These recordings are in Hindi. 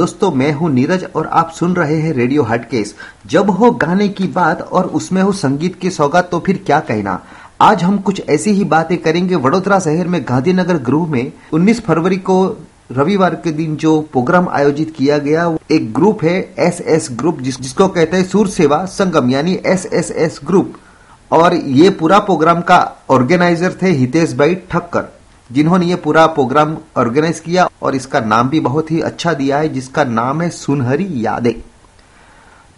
दोस्तों मैं हूँ नीरज और आप सुन रहे हैं रेडियो हटकेस। जब हो गाने की बात और उसमें हो संगीत की सौगात तो फिर क्या कहना? आज हम कुछ ऐसी ही बातें करेंगे वडोदरा शहर में गांधीनगर गृह में। 19 फरवरी को रविवार के दिन जो प्रोग्राम आयोजित किया गया एक ग्रुप है एस एस ग्रुप जिस, जिसको कहते हैं सूर सेवा संगम यानी एस एस एस ग्रुप। और ये पूरा प्रोग्राम का ऑर्गेनाइजर थे हितेश भाई ठक्कर। जिन्होंने ये पूरा प्रोग्राम ऑर्गेनाइज किया और इसका नाम भी बहुत ही अच्छा दिया है, जिसका नाम है सुनहरी यादें।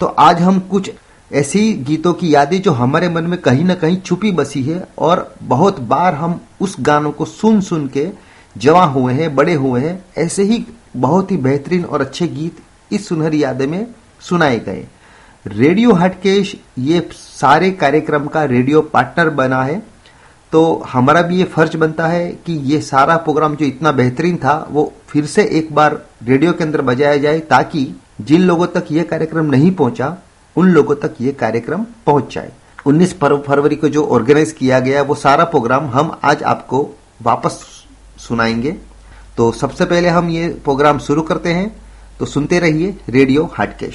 तो आज हम कुछ ऐसी गीतों की यादें जो हमारे मन में कहीं ना कहीं छुपी बसी है और बहुत बार हम उस गानों को सुन सुन के जवा हुए हैं, बड़े हुए हैं, ऐसे ही बहुत ही बेहतरीन और अच्छे गीत इस सुनहरी यादें में सुनाए गए। रेडियो हटकेश ये सारे कार्यक्रम का रेडियो पार्टनर बना है। तो हमारा भी ये फ़र्ज़ बनता है कि ये सारा प्रोग्राम जो इतना बेहतरीन था, वो फिर से एक बार रेडियो के अंदर बजाया जाए ताकि जिन लोगों तक ये कार्यक्रम नहीं पहुँचा, उन लोगों तक ये कार्यक्रम पहुँच जाए। 19 फरवरी को जो ऑर्गेनाइज किया गया, वो सारा प्रोग्राम हम आज आपको वापस सुनाएँगे। तो सबसे पहले हम ये प्रोग्राम शुरू करते हैं। तो सुनते रहिए radio Hatkesh.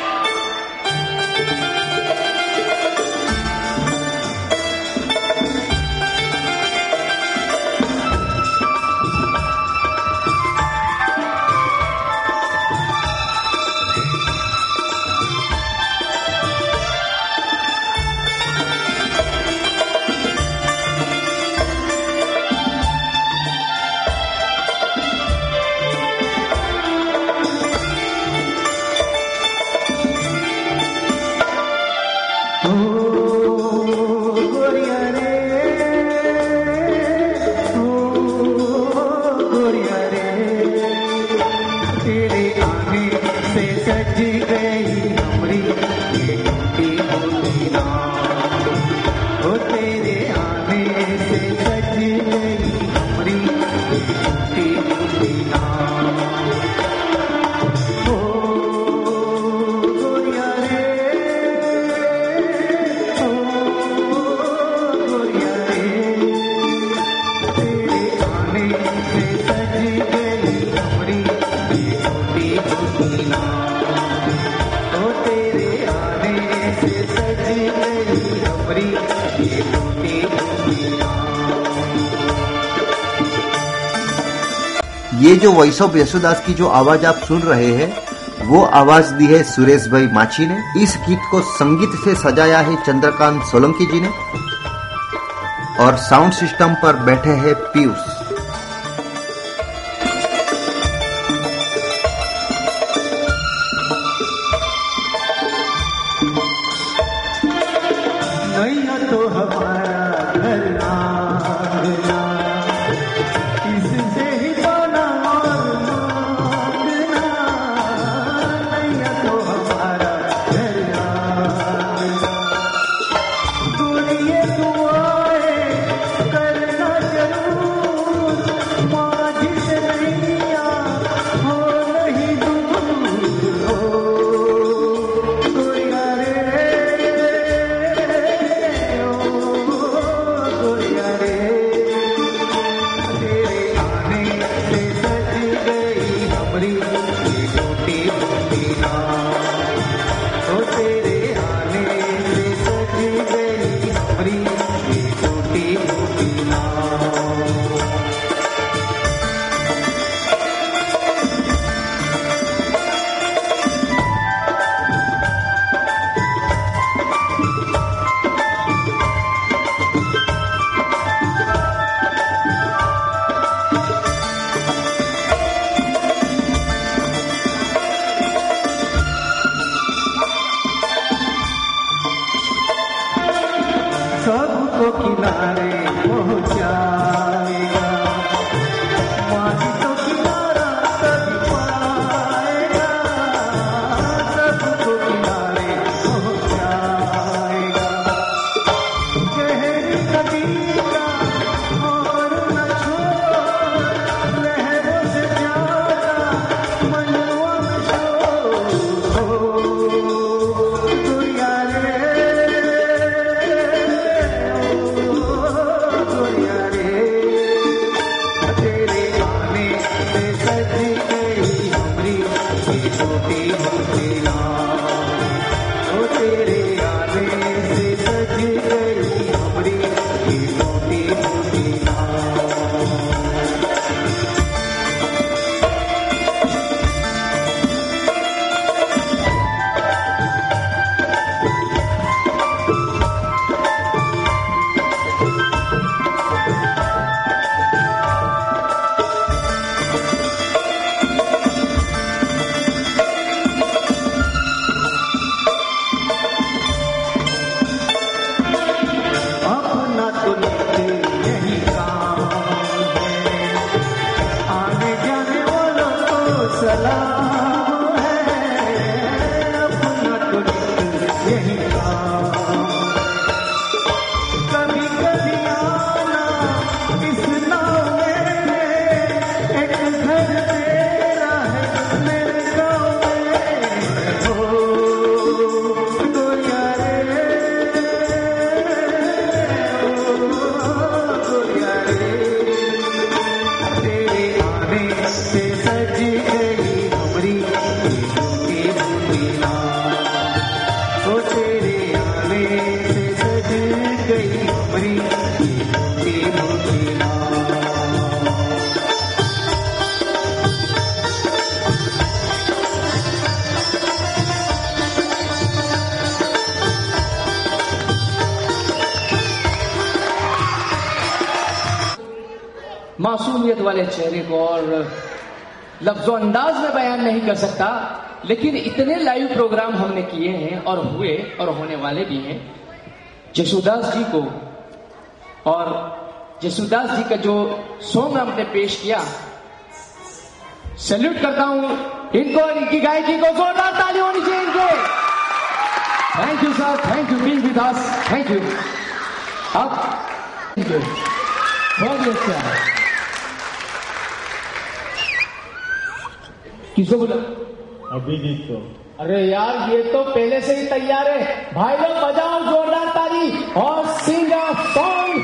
ये जो वॉइस ऑफ़ यशोदास की जो आवाज़ आप सुन रहे हैं, वो आवाज़ दी है सुरेश भाई माछी ने। इस गीत को संगीत से सजाया है चंद्रकांत सोलंकी जी ने। और साउंड सिस्टम पर बैठे हैं पीयूष। नहीं कर सकता, लेकिन इतने लाइव प्रोग्राम हमने किए हैं और हुए और होने वाले भी हैं। जसुदास जी को और जसुदास जी का जो सॉन्ग हमने पेश किया सैल्यूट करता हूँ इनको और इनकी गायकी को। जोरदार ताली होनी चाहिए इनको। Thank you sir thank you been with thank you अब बहुत अच्छा किसको बोला? अभिजीत को। अरे यार ये तो पहले से ही तैयार है। भाई लोग बजाओ जोरदार ताली और सिंगा सॉन्ग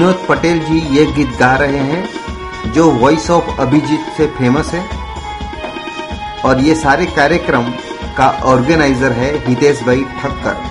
विनोद पटेल जी ये गीत गा रहे हैं, जो वॉइस ऑफ़ अभिजीत से फ़ेमस है। और ये सारे कार्यक्रम का ऑर्गेनाइजर है हितेश भाई ठक्कर।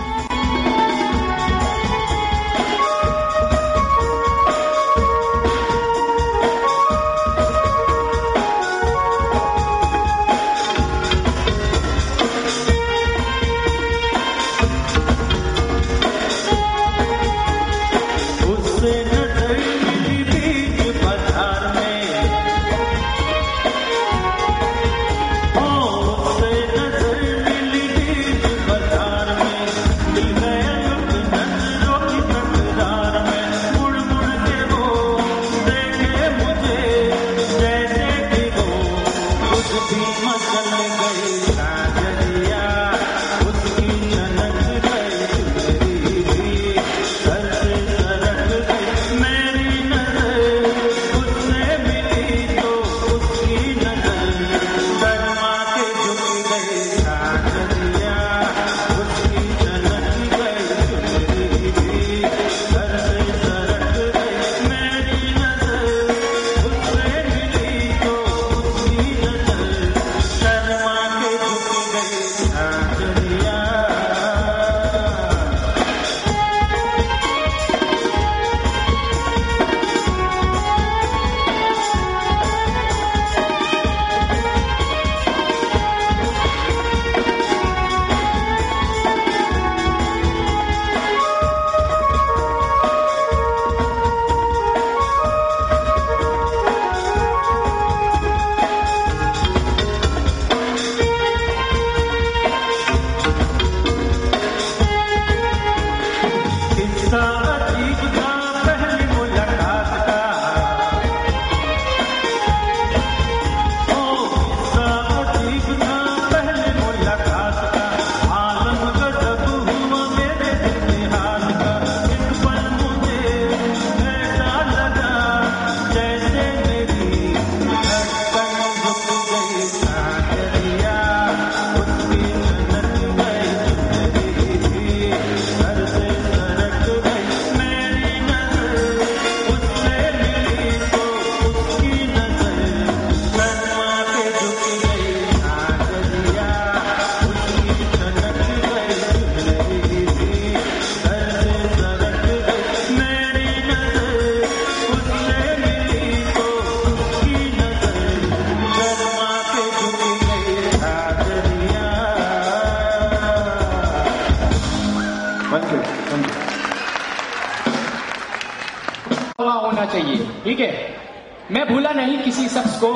भूला नहीं किसी शख्स को।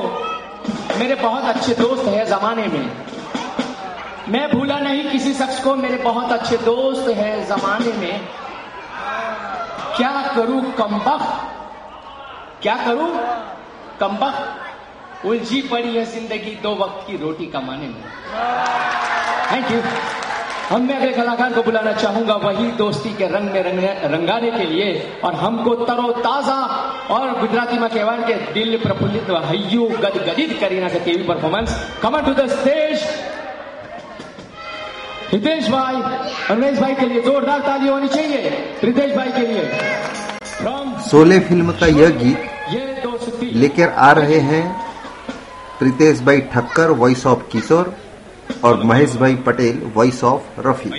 मेरे बहुत अच्छे दोस्त है जमाने में। मैं भूला नहीं किसी शख्स को, मेरे बहुत अच्छे दोस्त है जमाने में। क्या करूँ कमबख क्या करूँ कमबख उलझी पड़ी है ज़िंदगी दो वक्त की रोटी कमाने में। थैंक यू हम मैं अगले कलाकार को बुलाना चाहूँगा वही दोस्ती के रंग में रंगने, रंगाने के लिए और हमको तरोताजा और गुजराती में कहवान के दिल प्रफुल्लित व हय्यू गदगदित करीना के TV performance come on to the stage Ritesh भाई रमेश भाई के लिए जोरदार ताली होनी चाहिए रितेश भाई के लिए। फ्रॉम शोले फ़िल्म का यह गीत ये दोस्ती लेकर आ रहे हैं प्रीतेश भाई ठक्कर वॉइस ऑफ़ किशोर। और महेश भाई पटेल वॉइस ऑफ़ रफी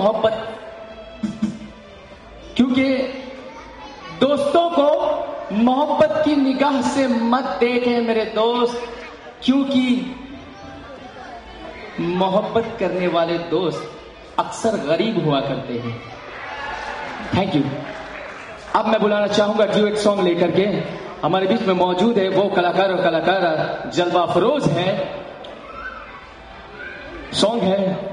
मोहब्बत। क्योंकि दोस्तों को मोहब्बत की निगाह से मत देखे मेरे दोस्त, क्योंकि मोहब्बत करने वाले दोस्त अक्सर गरीब हुआ करते हैं। थैंक यू अब मैं बुलाना चाहूँगा ड्यूएट सॉन्ग लेकर के। हमारे बीच में मौजूद है वो कलाकार और कलाकार, जलवा फरोज है। सॉन्ग है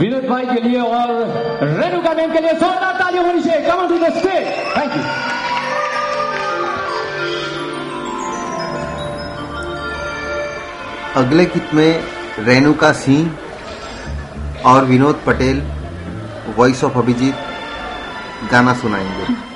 विनोद भाई के लिए और रेणुका मैम के लिए जोरदार ताली होनी चाहिए। Come on to the stage thank you अगले गीत में रेणुका सिंह और विनोद पटेल वॉइस ऑफ़ अभिजीत, गाना सुनाएँगे।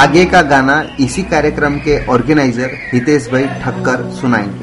आगे का गाना इसी कार्यक्रम के ऑर्गेनाइजर हितेश भाई ठक्कर सुनाएँगे।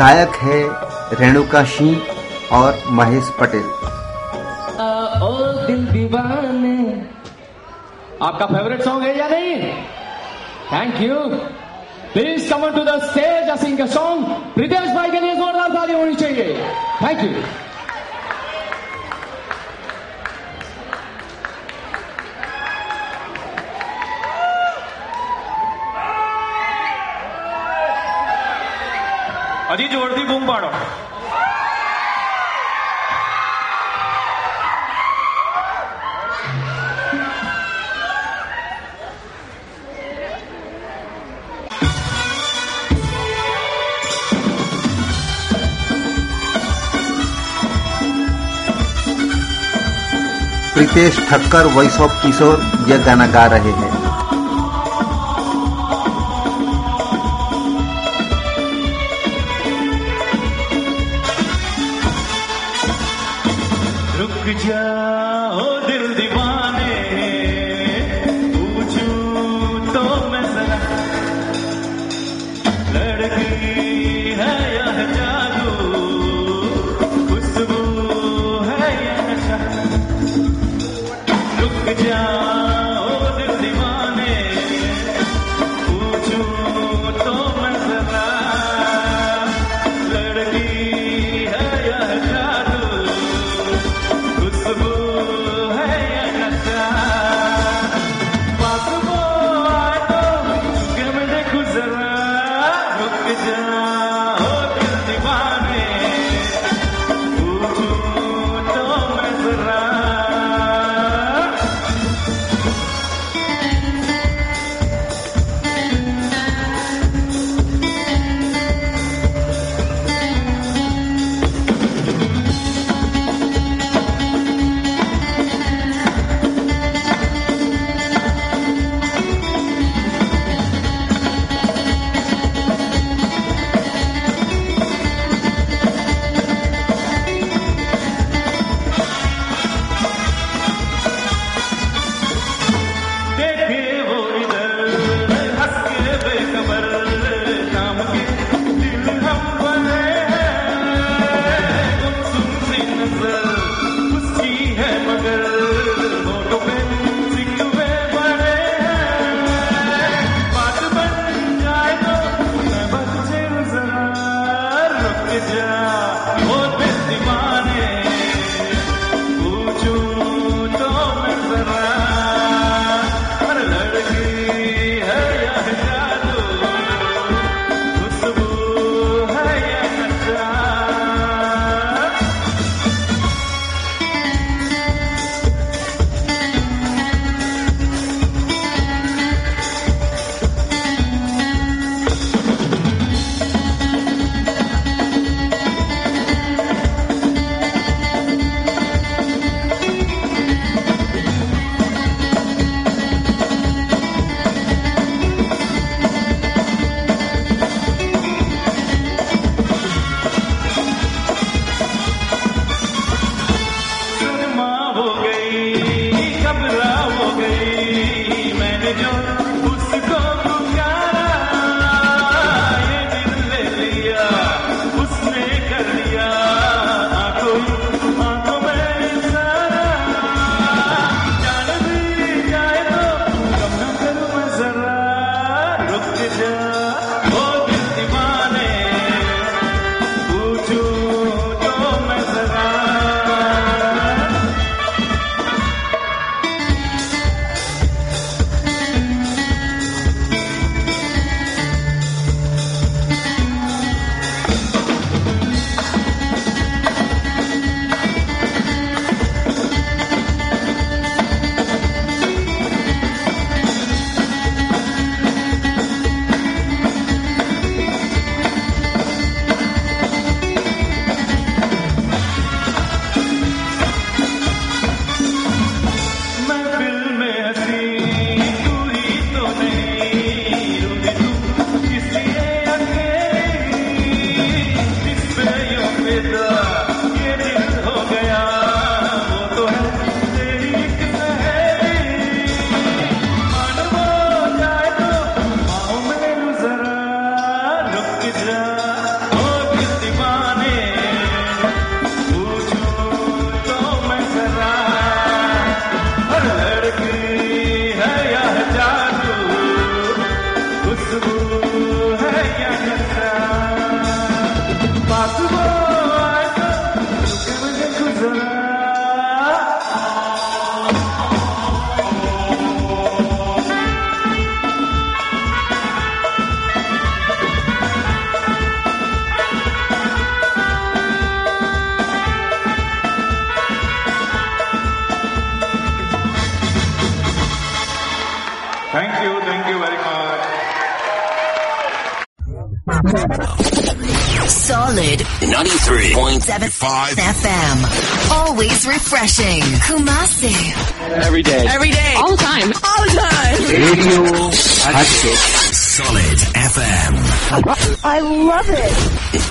गायक है रेणुका सिंह और महेश पटेल। आपका फेवरेट सॉन्ग है या नहीं? Thank you please come to the stage sing song Pritesh भाई के लिए जोरदार ताली होनी चाहिए। Thank you Pritesh Thakkar voice Kishore यह गाना गा रहे हैं। 93.75 FM. Always refreshing. Kumasi. Every day. Every day. All the time. All the time. Radio Solid FM. I love it.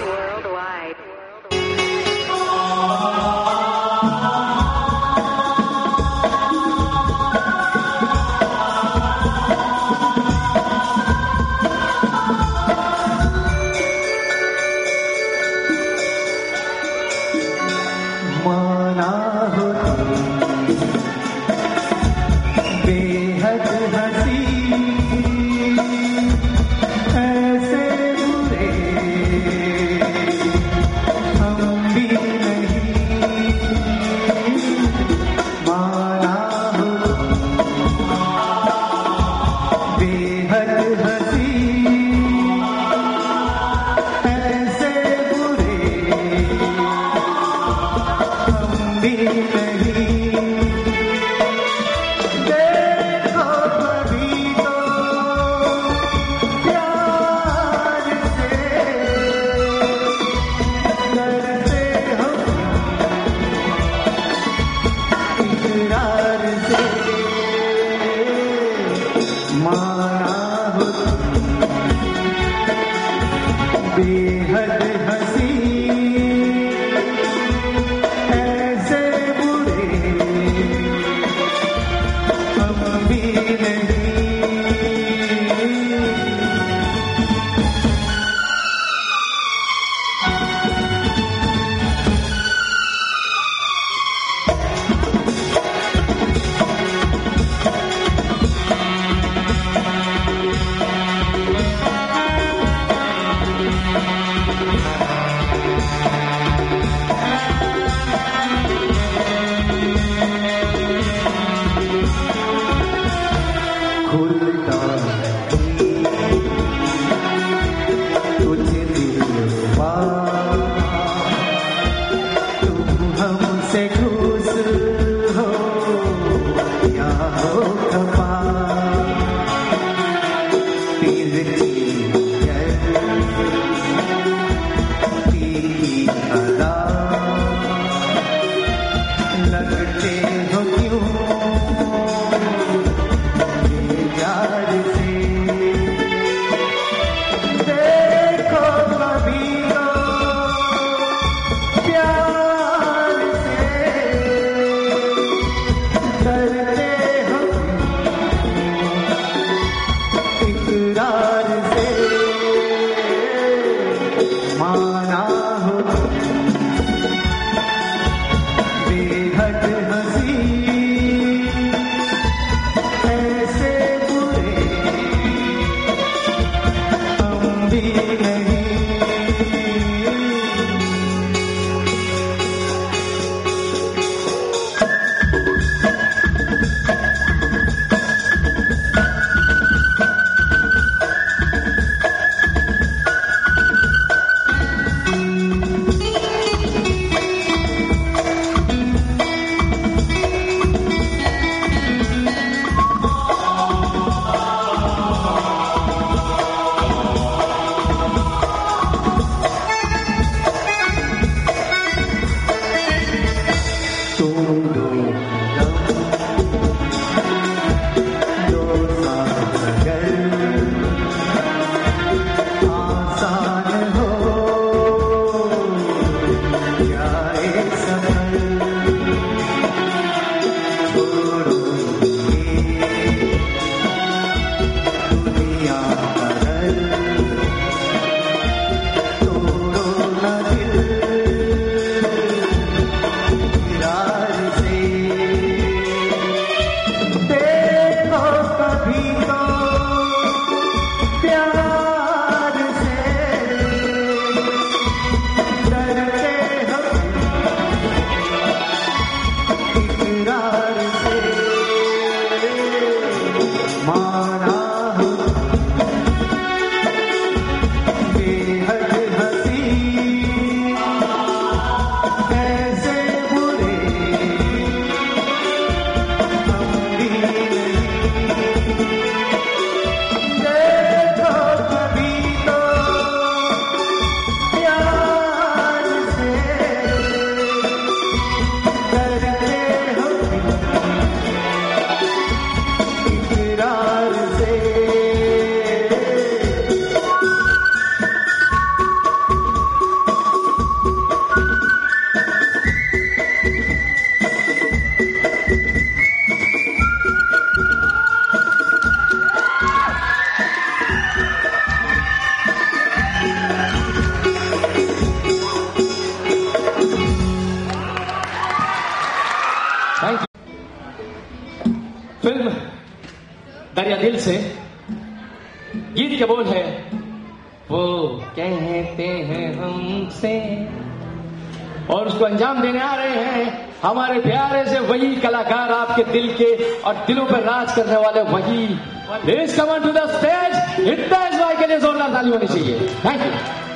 Please come to the stage इतना इसमें के लिए जोरदार ताली होनी चाहिए थैंक यू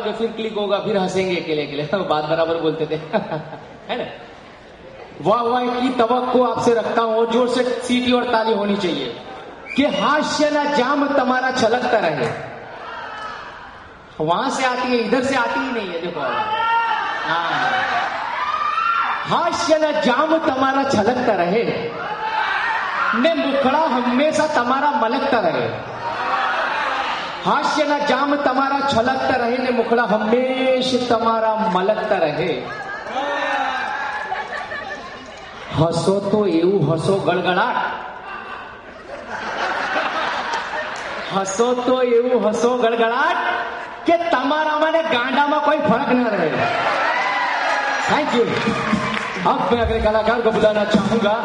जाओगे फिर क्लिक होगा, फिर हंसेंगे अकेले अकेले। बात बराबर बोलते थे। है ना? वाह वाह की तवक्को आपसे रखता हूँ, और ज़ोर से सीटी और ताली होनी चाहिए कि हास्य ना जाम तुम्हारा छलकता रहे। वहाँ से आती है, इधर से आती ही नहीं है, देखो हाँ। हास्य ना जाम तुम्हारा छलकता रहे। ने मुखड़ा हमेशा तुम्हारा मलकता रहे। હાસ્યના જામ તમારા છલકતા રહે ને મુખડા હંમેશા તમારા મલકતા રહે હસો તો એવું હસો ગળગળાટ હસો તો એવું હસો ગળગળાટ કે તમારામાં ને ગાંડામાં કોઈ ફરક ન રહે थैंक यू अब मैं अगले कलाकार को बुलाना चाहूंगा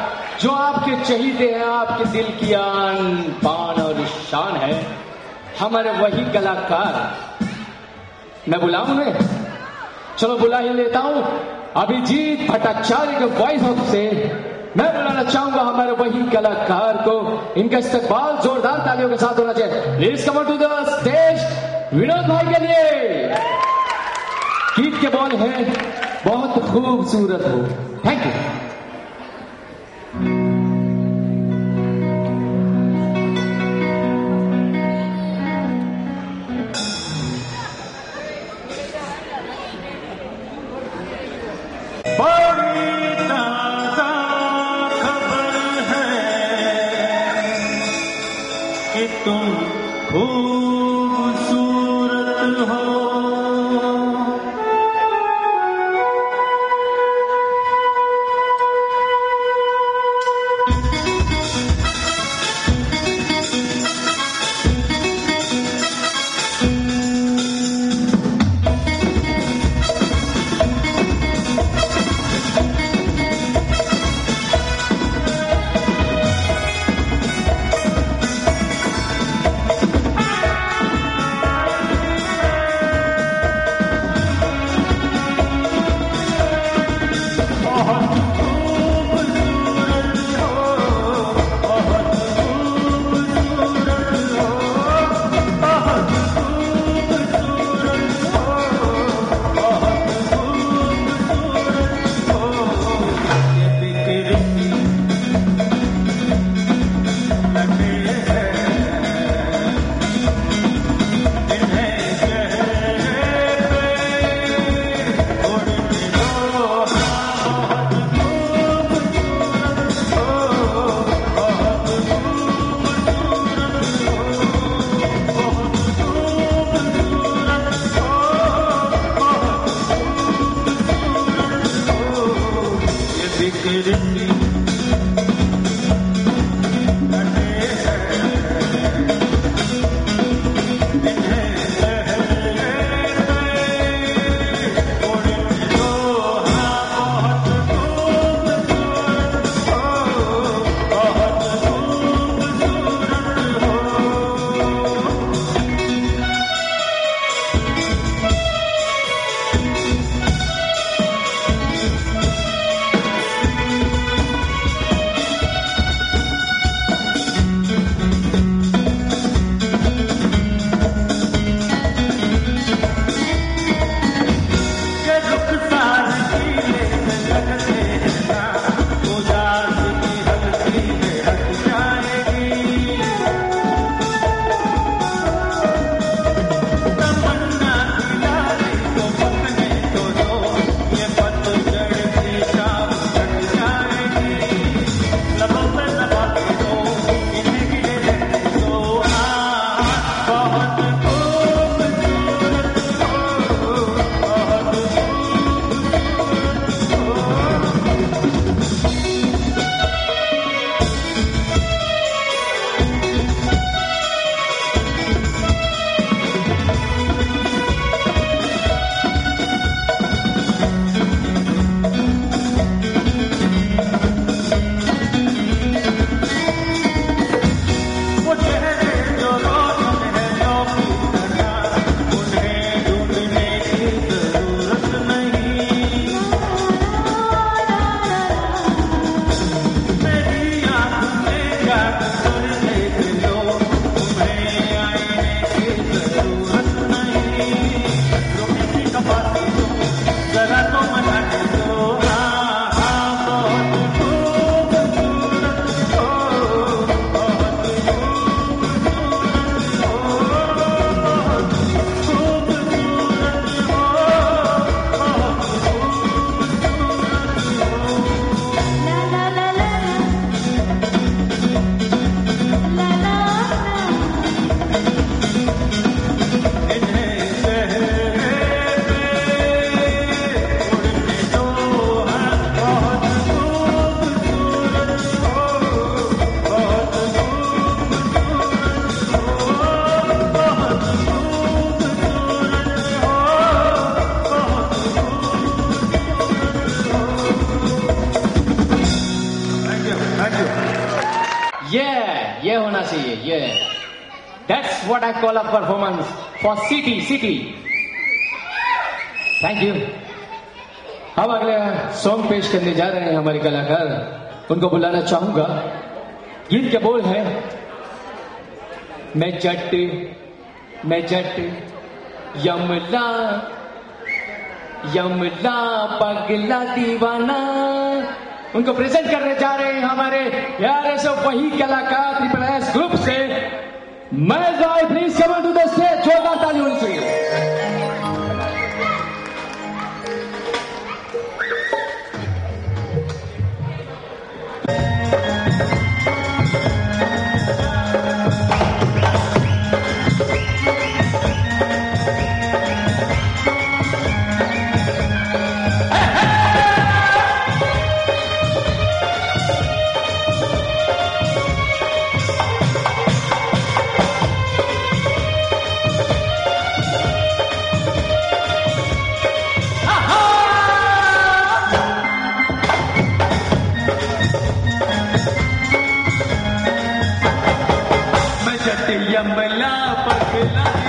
जो आपके चहीते हैं आपके दिल की आन बान और शान है हमारे वही कलाकार। मैं बुलाऊं उन्हें? चलो बुला ही लेता हूँ। अभिजीत भट्टाचार्य के वॉइस ऑफ़ से मैं बुलाना चाहूँगा हमारे वही कलाकार को। इनका इस्तेमाल जोरदार तालियों के साथ होना चाहिए। Please come to the stage Vinod भाई के लिए। गीत के बॉल है, बहुत खूबसूरत हो। सिटी थैंक यू हम अगले सॉन्ग पेश करने जा रहे हैं हमारे कलाकार। उनको बुलाना चाहूँगा। गीत के बोल है, मैं जट मैं जट, यमला यमला पगला दीवाना। उनको प्रेजेंट करने जा रहे हैं हमारे यार ऐसे वही कलाकार ग्रुप से। मैं i'm ambala pagla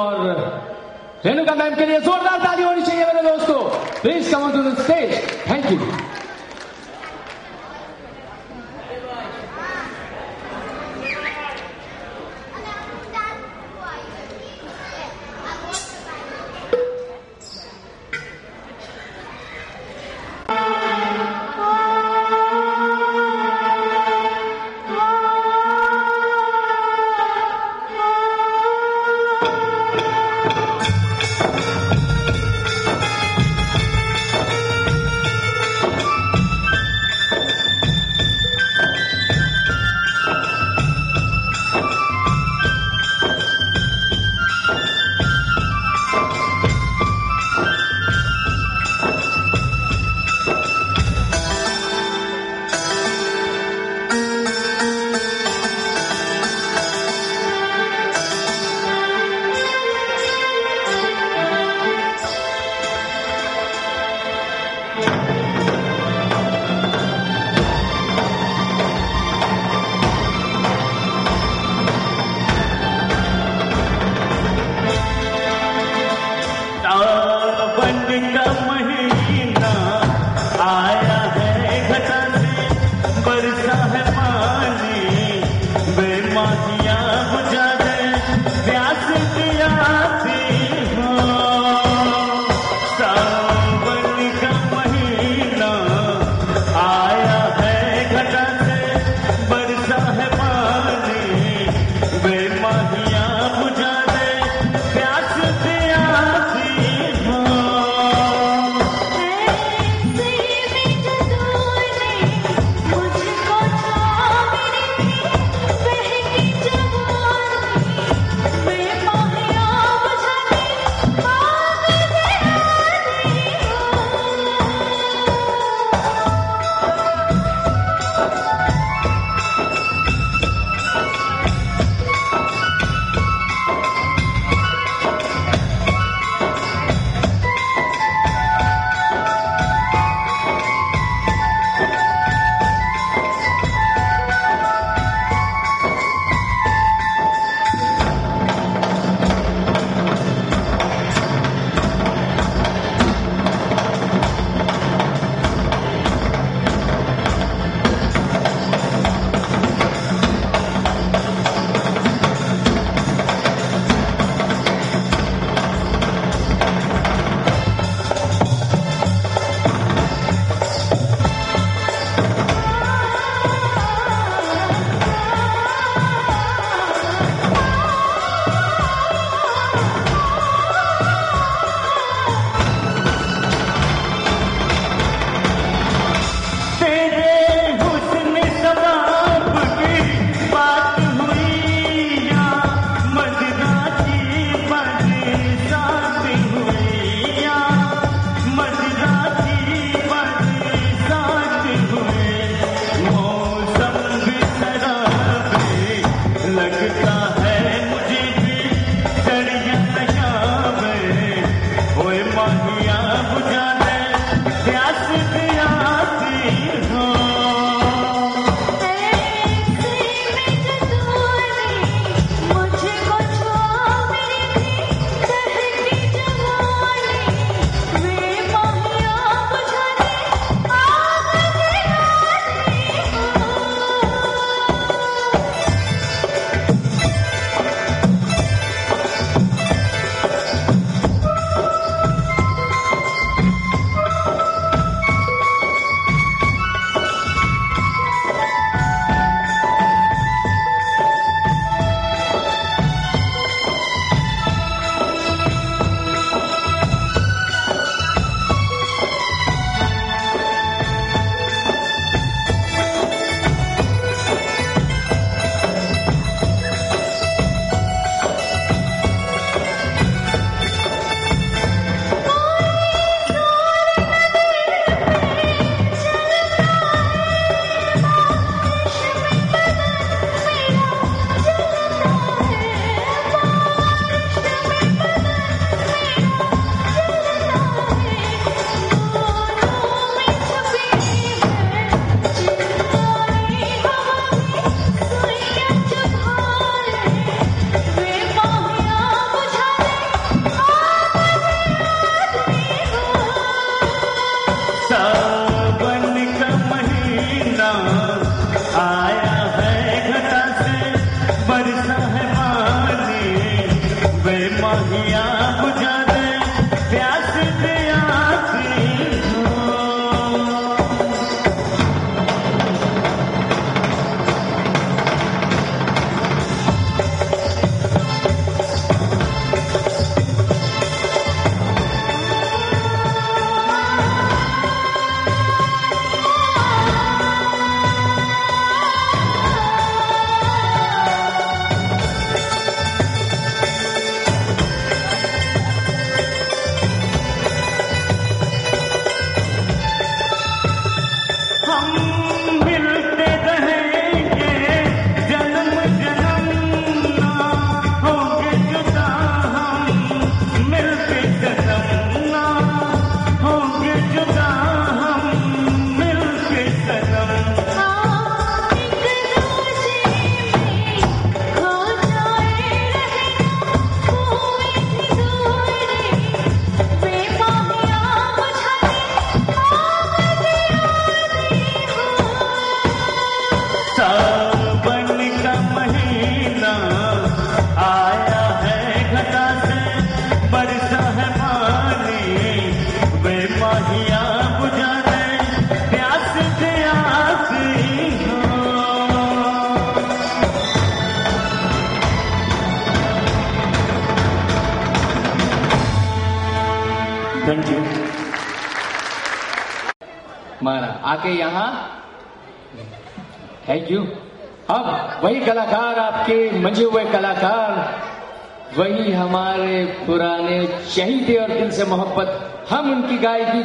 और रेणुका मैम के लिए जोरदार ताली होनी चाहिए मेरे दोस्तों। Please come to the stage thank you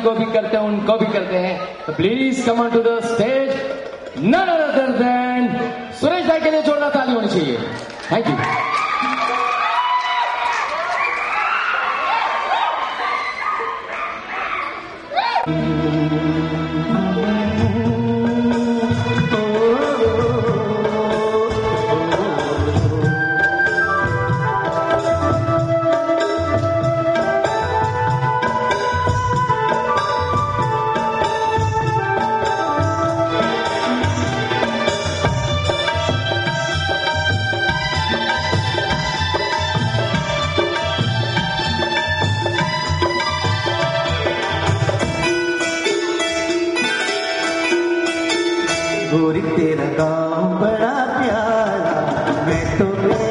को भी करते हैं उनको भी करते हैं। प्लीज़ कम टू द गोरी तेरा गाँव बड़ा प्यारा। मैं तो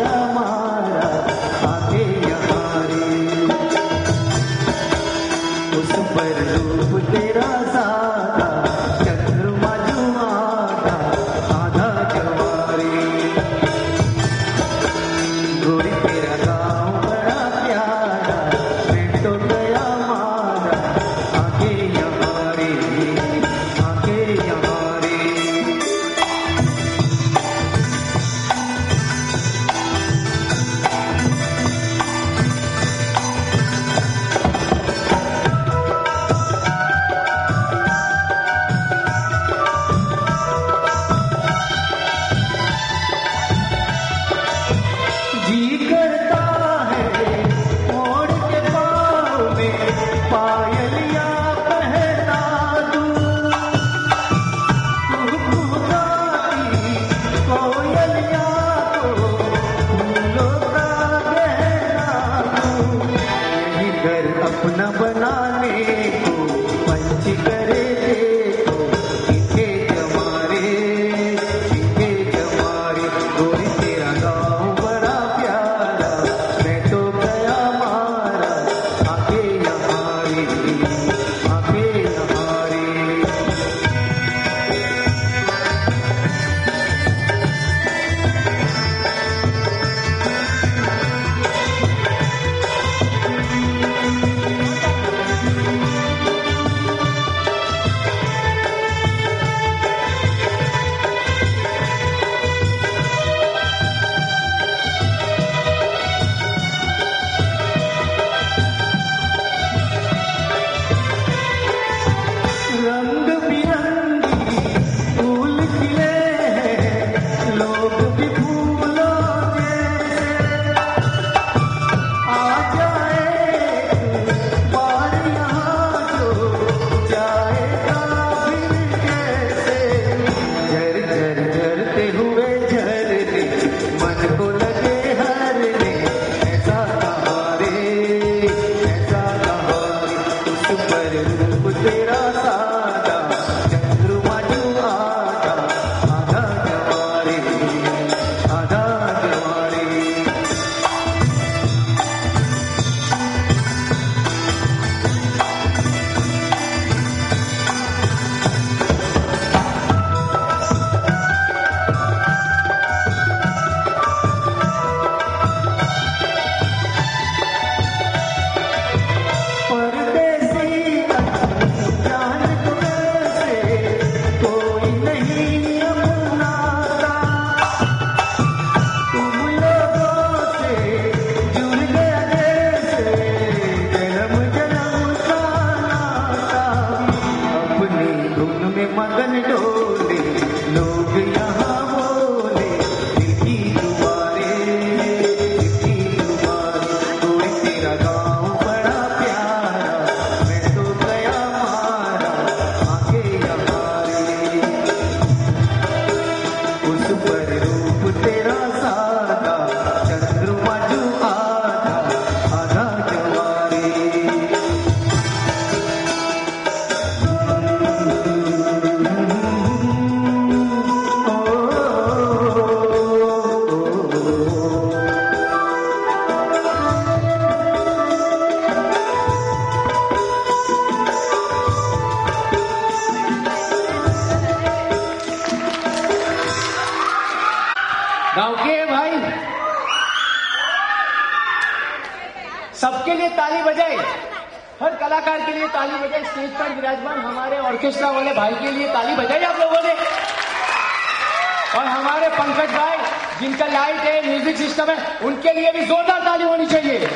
उनके लिए भी जोरदार ताली होनी चाहिए।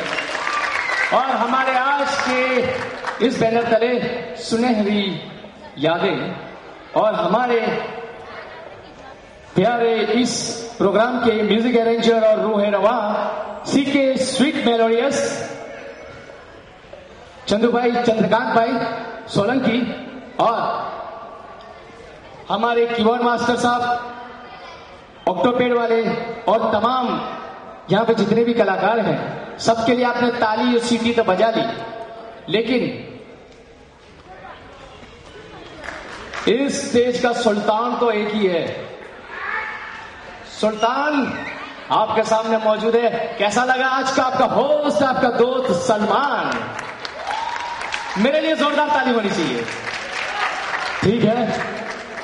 और हमारे आज के इस बैनर तले सुनहरी यादें और हमारे प्यारे इस प्रोग्राम के म्यूज़िक अरेंजर और रूह रवा सी के स्वीट मेलोडियस चंदू भाई चंद्रकांत भाई सोलंकी और हमारे कीबोर्ड मास्टर साहब, ऑक्टोपेड वाले और तमाम यहाँ पे जितने भी कलाकार हैं, सबके लिए आपने ताली और सीटी तो बजा ली। लेकिन इस स्टेज का सुल्तान तो एक ही है। सुल्तान आपके सामने मौजूद है। कैसा लगा आज का आपका होस्ट, आपका दोस्त सलमान? मेरे लिए जोरदार ताली होनी चाहिए। ठीक है।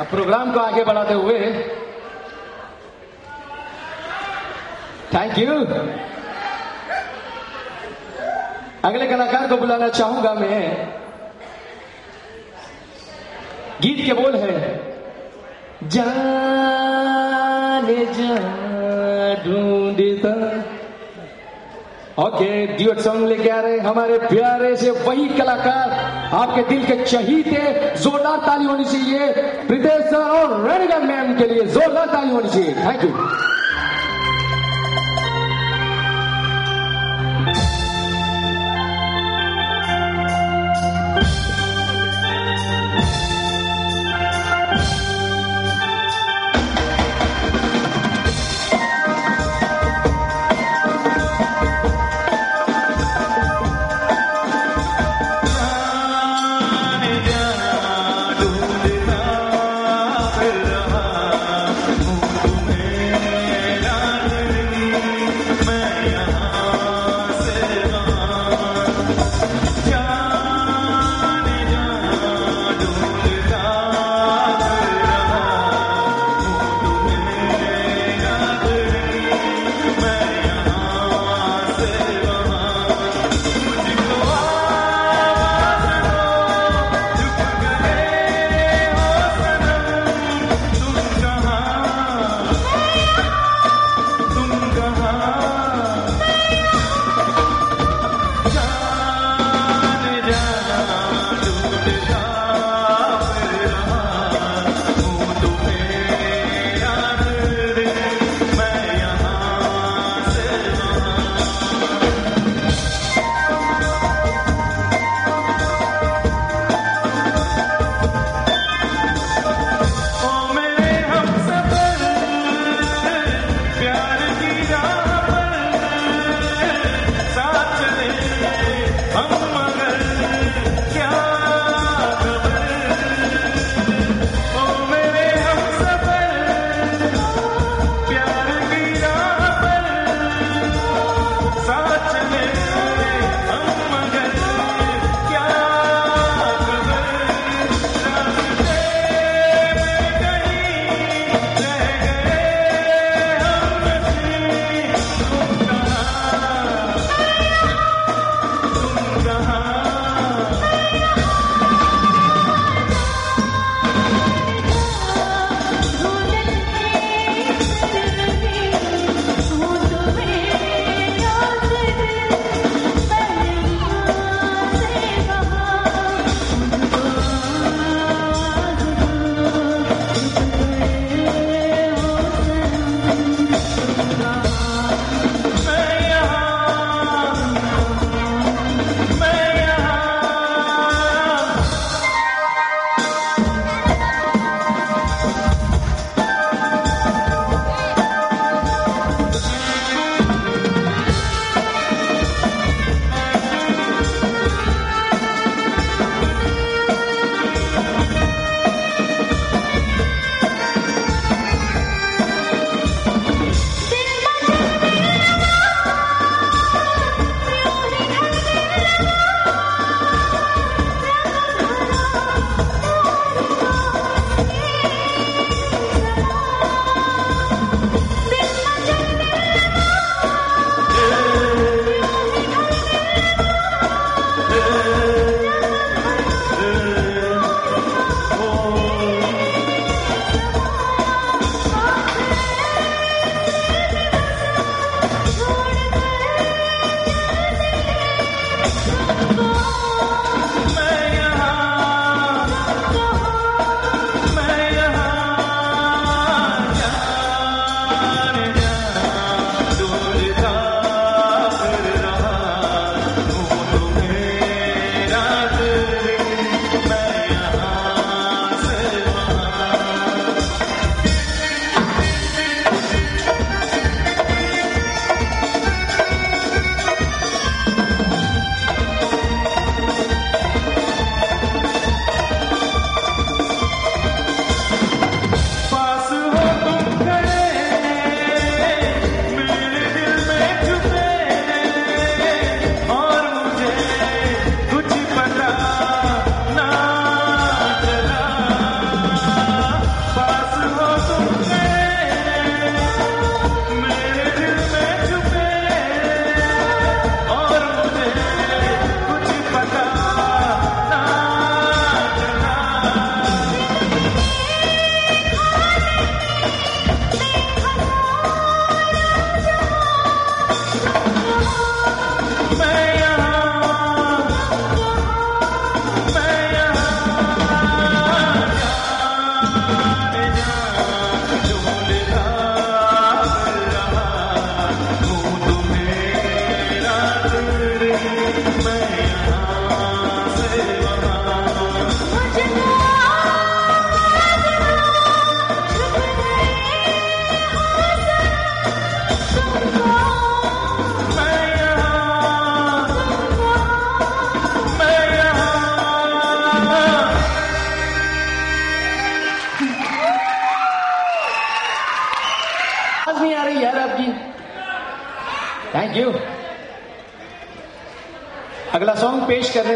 अब प्रोग्राम को आगे बढ़ाते हुए थैंक यू अगले कलाकार को बुलाना चाहूँगा मैं। गीत के बोल है। जाने जा ओके ड्यूट सॉन्ग लेके आ रहे हमारे प्यारे से वही कलाकार। आपके दिल के चहीते, जोरदार ताली होनी चाहिए। प्रीतेश सर और रेणिका मैम के लिए जोरदार ताली होनी चाहिए। थैंक यू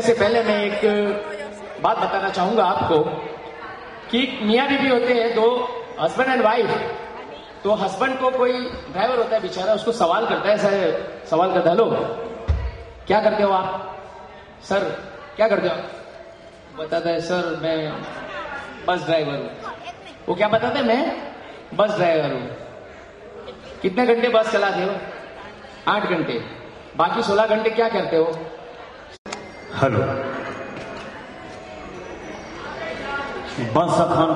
से पहले मैं एक बात बताना चाहूँगा आपको कि मियाँ बीबी होते हैं, दो हस्बैंड एंड वाइफ तो हस्बैंड को कोई ड्राइवर होता है, बेचारा उसको सवाल करता है, सर, सवाल करता है, हेलो, क्या करते हो आप? सर, क्या करते हो बताता है, सर, मैं बस ड्राइवर हूँ। वो क्या बताता मैं बस ड्राइवर हूँ। कितने घंटे बस चलाते हो? आठ घंटे। बाकी सोलह घंटे क्या करते हो? हेलो। बांसा खान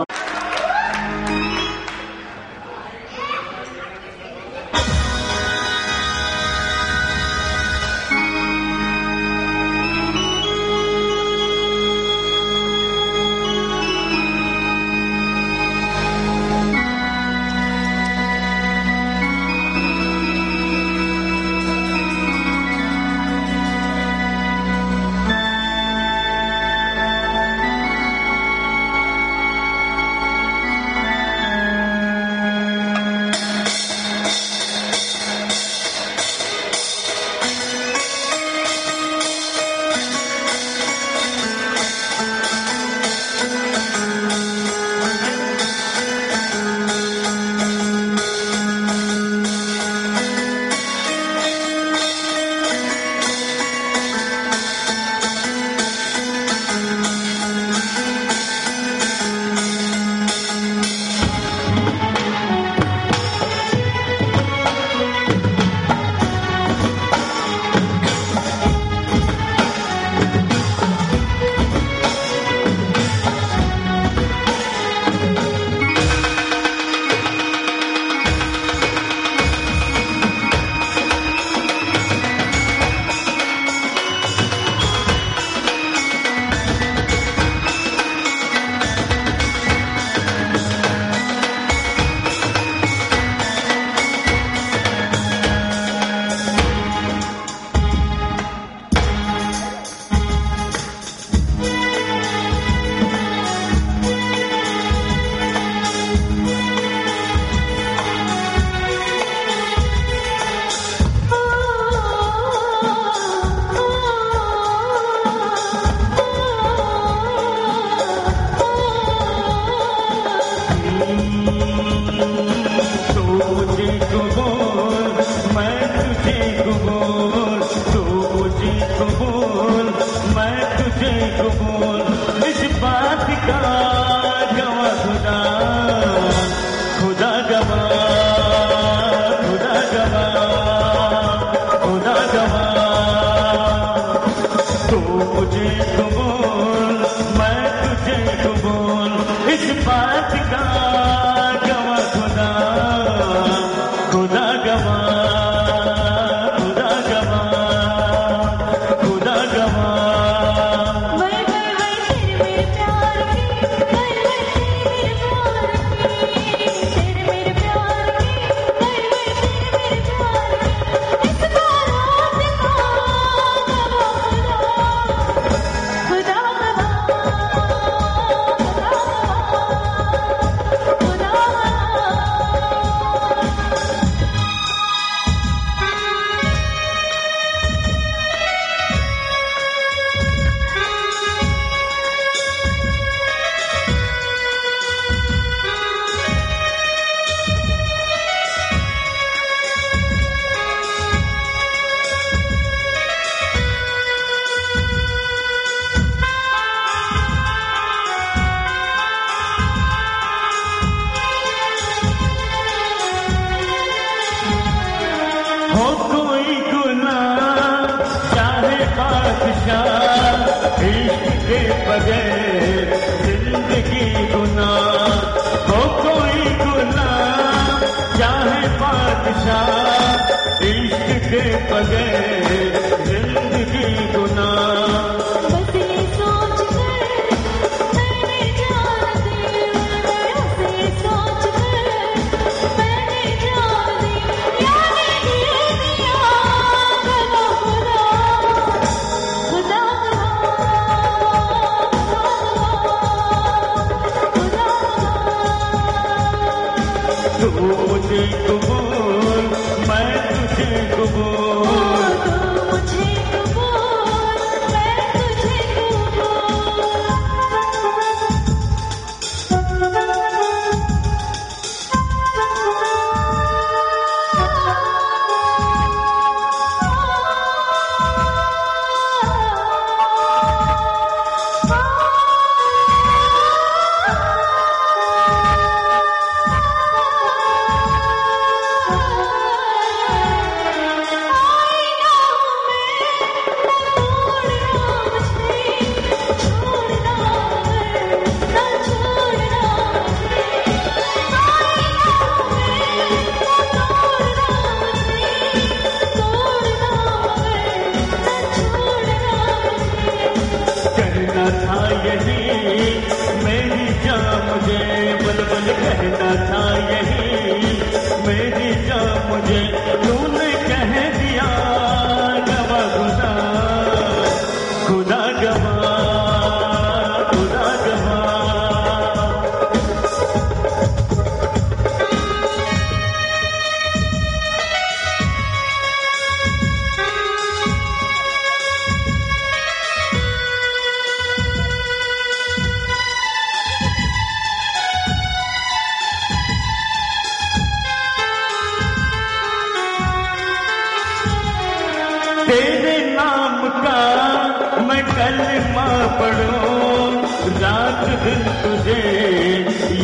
कलमा पढ़ो, रात दिन तुझे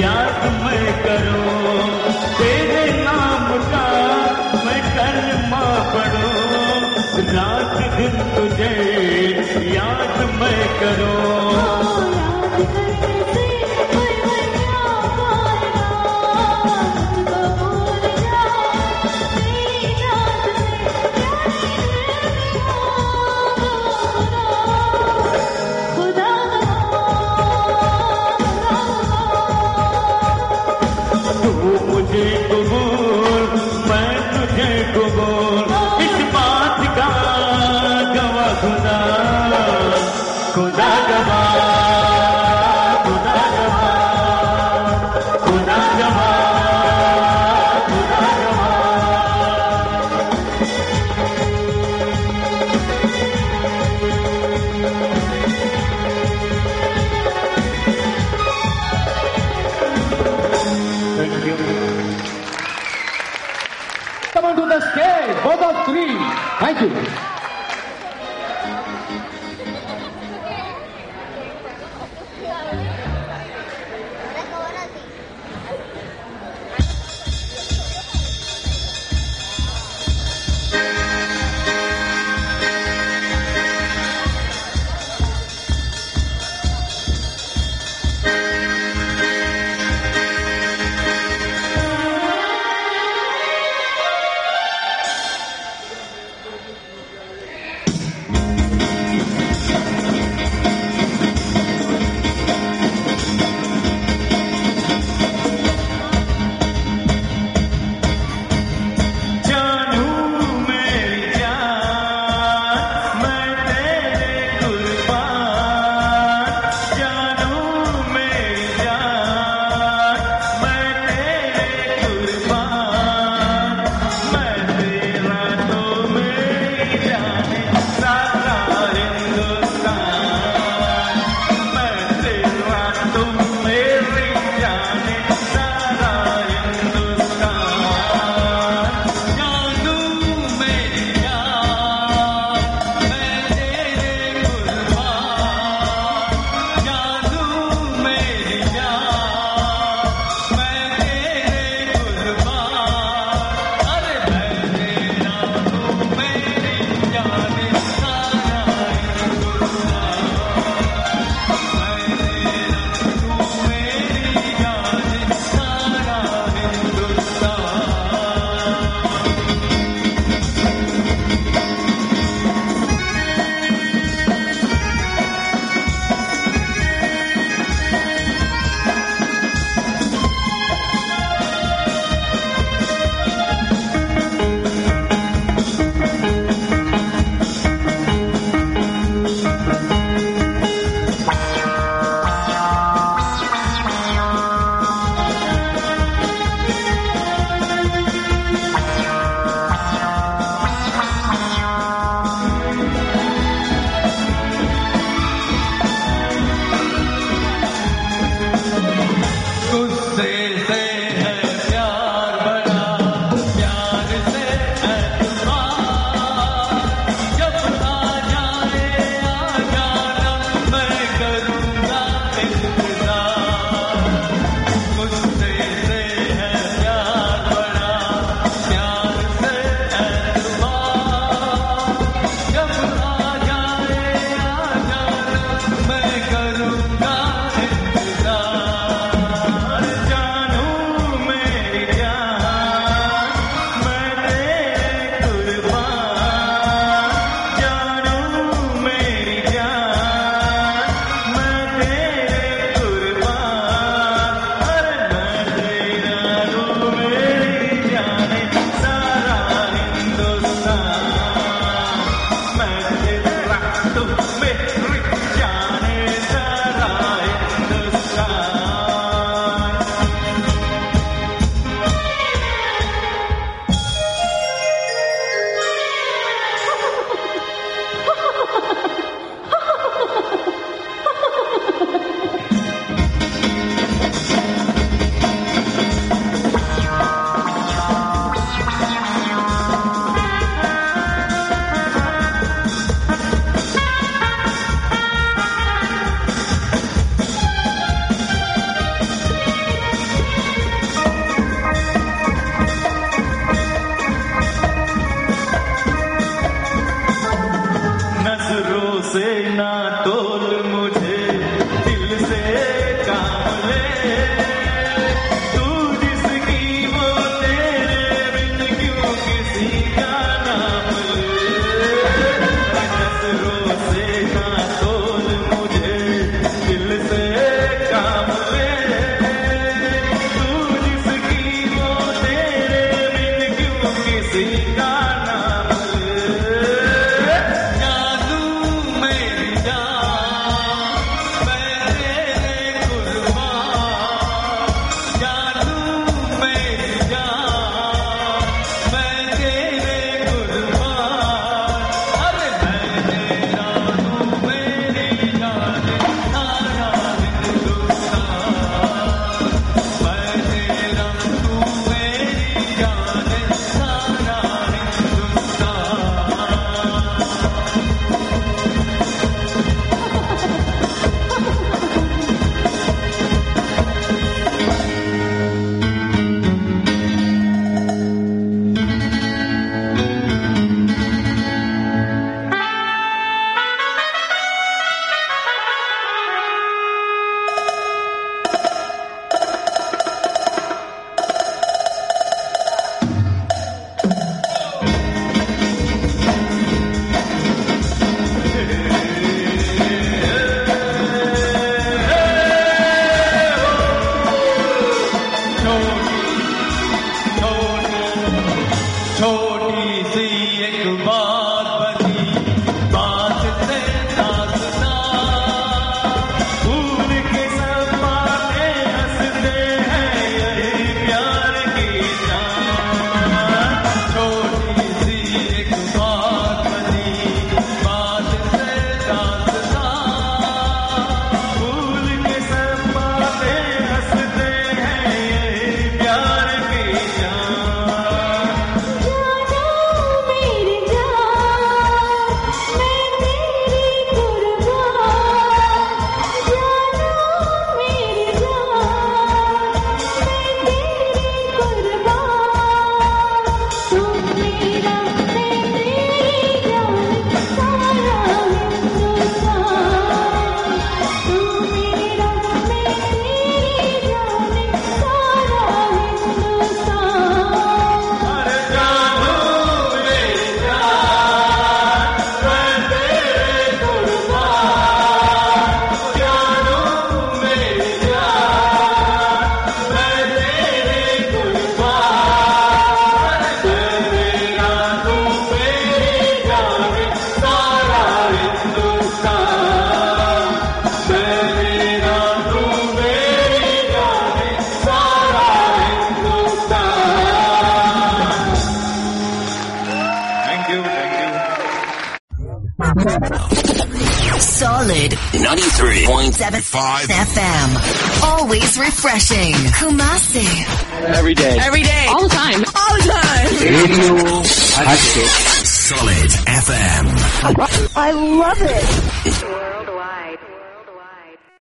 याद मैं करो। तेरे नाम का मैं कलमा पढ़ो, रात दिन तुझे याद मैं करो।